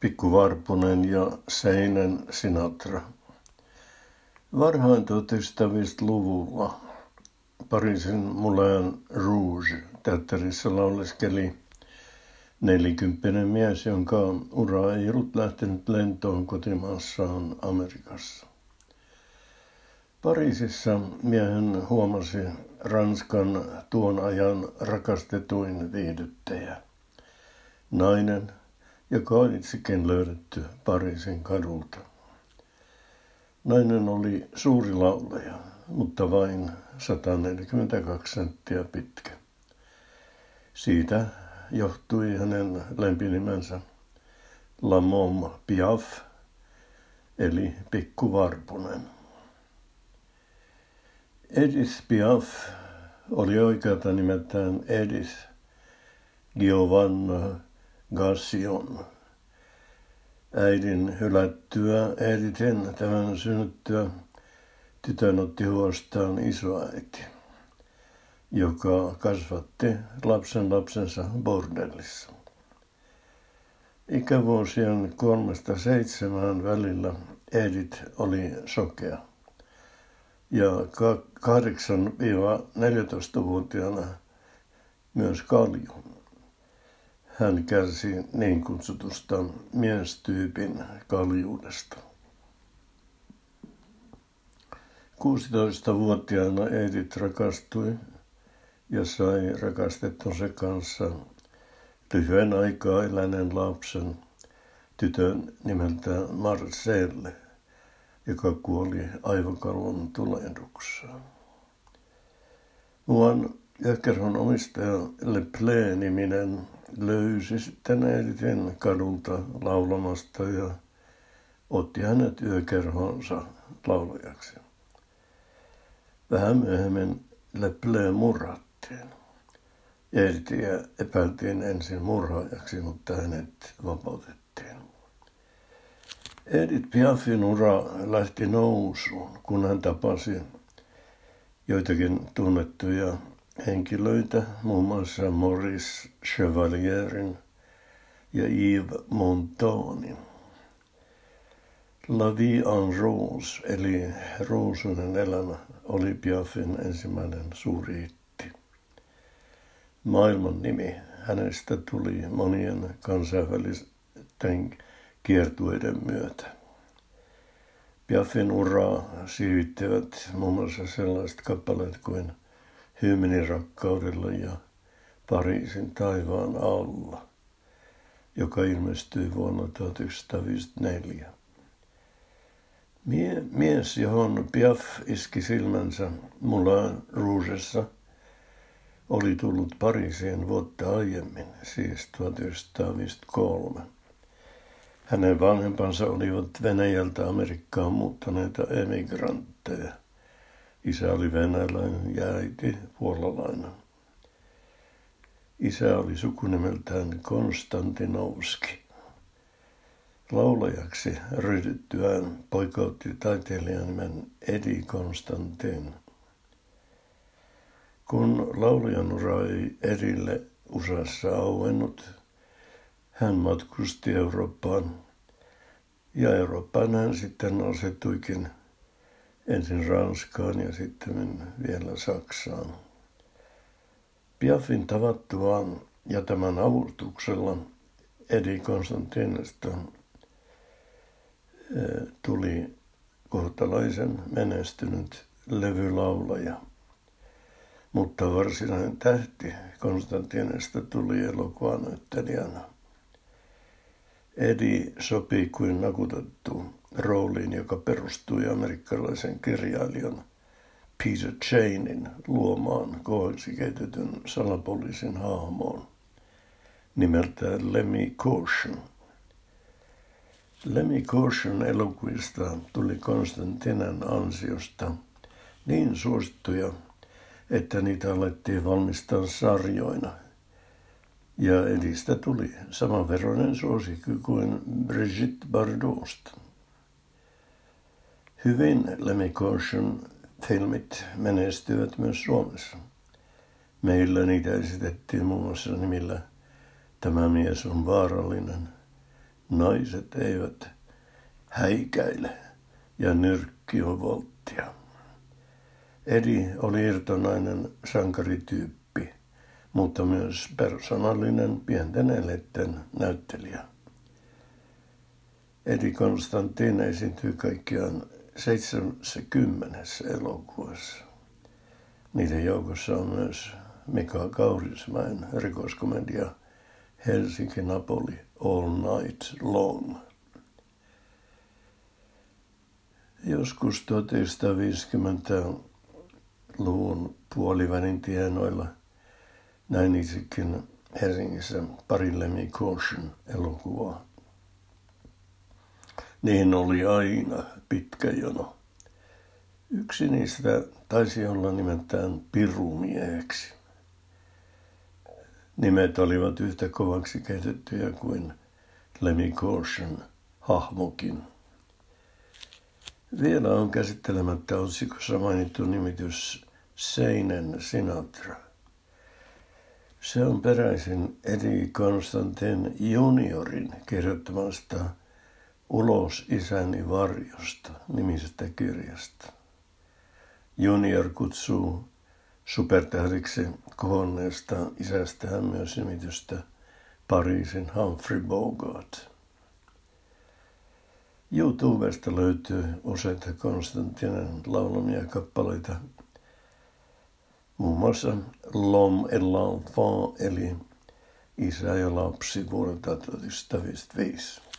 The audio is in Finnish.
Pikku Varpunen ja Seinen Sinatra. Varhain 1900-luvulla Pariisin Moulin Rouge teatterissa lauleskeli nelikymppinen mies, jonka ura ei ollut lähtenyt lentoon kotimaassaan Amerikassa. Pariisissa miehen huomasi Ranskan tuon ajan rakastetuin viihdyttäjä. Nainen, joka on itsekin löydetty Pariisin kadulta. Nainen oli suuri laulaja, mutta vain 142 senttiä pitkä. Siitä johtui hänen lempinimensä La Mom Piaf, eli Pikku Varpunen. Edith Piaf oli oikealta nimeltään Edith Giovanna Gassion. Äidin hylättyä Edithin tämän synnyttyä tytön otti huostaan isoäiti, joka kasvatti lapsen lapsensa bordellissa. Ikävuosien kolmesta seitsemään välillä Edith oli sokea. Ja 8-14-vuotiaana myös kalju. Hän kärsi niin kutsutusta miestyypin kaljuudesta. 16-vuotiaana Edith rakastui ja sai rakastettunsa kanssa lyhyen aikaa eläneen lapsen, tytön nimeltä Marcelle, joka kuoli aivokalvon tulehdukseen. Muuan jääkerhon omistaja Le Plé-niminen löysi sitten Edithin kadulta laulamasta ja otti hänet yökerhonsa laulajaksi. Vähän myöhemmin Leple murhattiin. Edithiä epäiltiin ensin murhaajaksi, mutta hänet vapautettiin. Edith Piafin ura lähti nousuun, kun hän tapasi joitakin tunnettuja henkilöitä, muun muassa Maurice Chevalierin ja Yves Montanin. La vie en rose, eli ruusunen elämä, oli Piafin ensimmäinen suuri hitti. Maailman nimi hänestä tuli monien kansainvälisten kiertueiden myötä. Piafin uraa siivittivät muun muassa sellaiset kappaleet kuin Hyymeni rakkaudella ja Pariisin taivaan alla, joka ilmestyi vuonna 1954. Mie, mies, johon Piaf iski silmänsä mulla ruusessa, oli tullut Pariisiin vuotta aiemmin, siis 1953. Hänen vanhempansa olivat Venäjältä Amerikkaan muuttaneita emigrantteja. Isä oli venäläinen ja äiti puolalainen. Isä oli sukunimeltään Konstantinovski. Laulajaksi ryhdyttyään poikautti taiteilijan nimen Edi Konstantin. Kun laulajan ura ei Edille USAssa auennut, hän matkusti Eurooppaan ja Eurooppaan hän sitten asettuikin ensin Ranskaan ja sitten vielä Saksaan. Piafin tavattuaan ja tämän avustuksella Edi Konstantinista tuli kohtalaisen menestynyt levylaulaja. Mutta varsinainen tähti Konstantinista tuli elokuvanäyttelijänä. Edi sopii kuin nakutettu rooliin, joka perustui amerikkalaisen kirjailijan Peter Chainin luomaan kohoiksi keitetyn salapoliisin hahmoon nimeltään Lemmy Caution – Lemmy Caution elokuvista tuli Konstantinan ansiosta niin suosittuja, että niitä alettiin valmistaa sarjoina. Ja edistä tuli samanveroinen suosikki kuin Brigitte Bardotsta. Hyvin Lemmy filmit menestyvät myös Suomessa. Meillä niitä esitettiin muun muassa nimillä Tämä mies on vaarallinen – naiset eivät häikäile ja nyrkki on volttia. Edi oli irtonainen sankarityyppi, mutta myös persoonallinen pienten eletten näyttelijä. Edi Konstantin esiintyy kaikkiaan 70 elokuvassa. Niiden joukossa on myös Mika Kaurismäen rikoskomedia Helsinki-Napoli All Night Long. Joskus 1950-luvun puolivälin tienoilla näin itsekin Helsingissä pari Lemmy Caution elokuvaa. Niin oli aina pitkä jono. Yksi niistä taisi olla nimeltään Pirumieheksi. Nimet olivat yhtä kovaksi käytettyjä kuin Lemmy Caution hahmokin. Vielä on käsittelemättä otsikossa mainittu nimitys Seinen Sinatra. Se on peräisin Eddie Konstantin juniorin kirjoittamasta Ulos isäni varjosta nimisestä kirjasta. Junior kutsuu supertähdiksi kohonneesta isästään myös nimitystä Pariisin Humphrey Bogart. YouTubesta löytyy useita Konstantinen laulamia kappaleita, muun muassa L'homme et l'enfant eli Isä ja lapsi vuodelta 1955.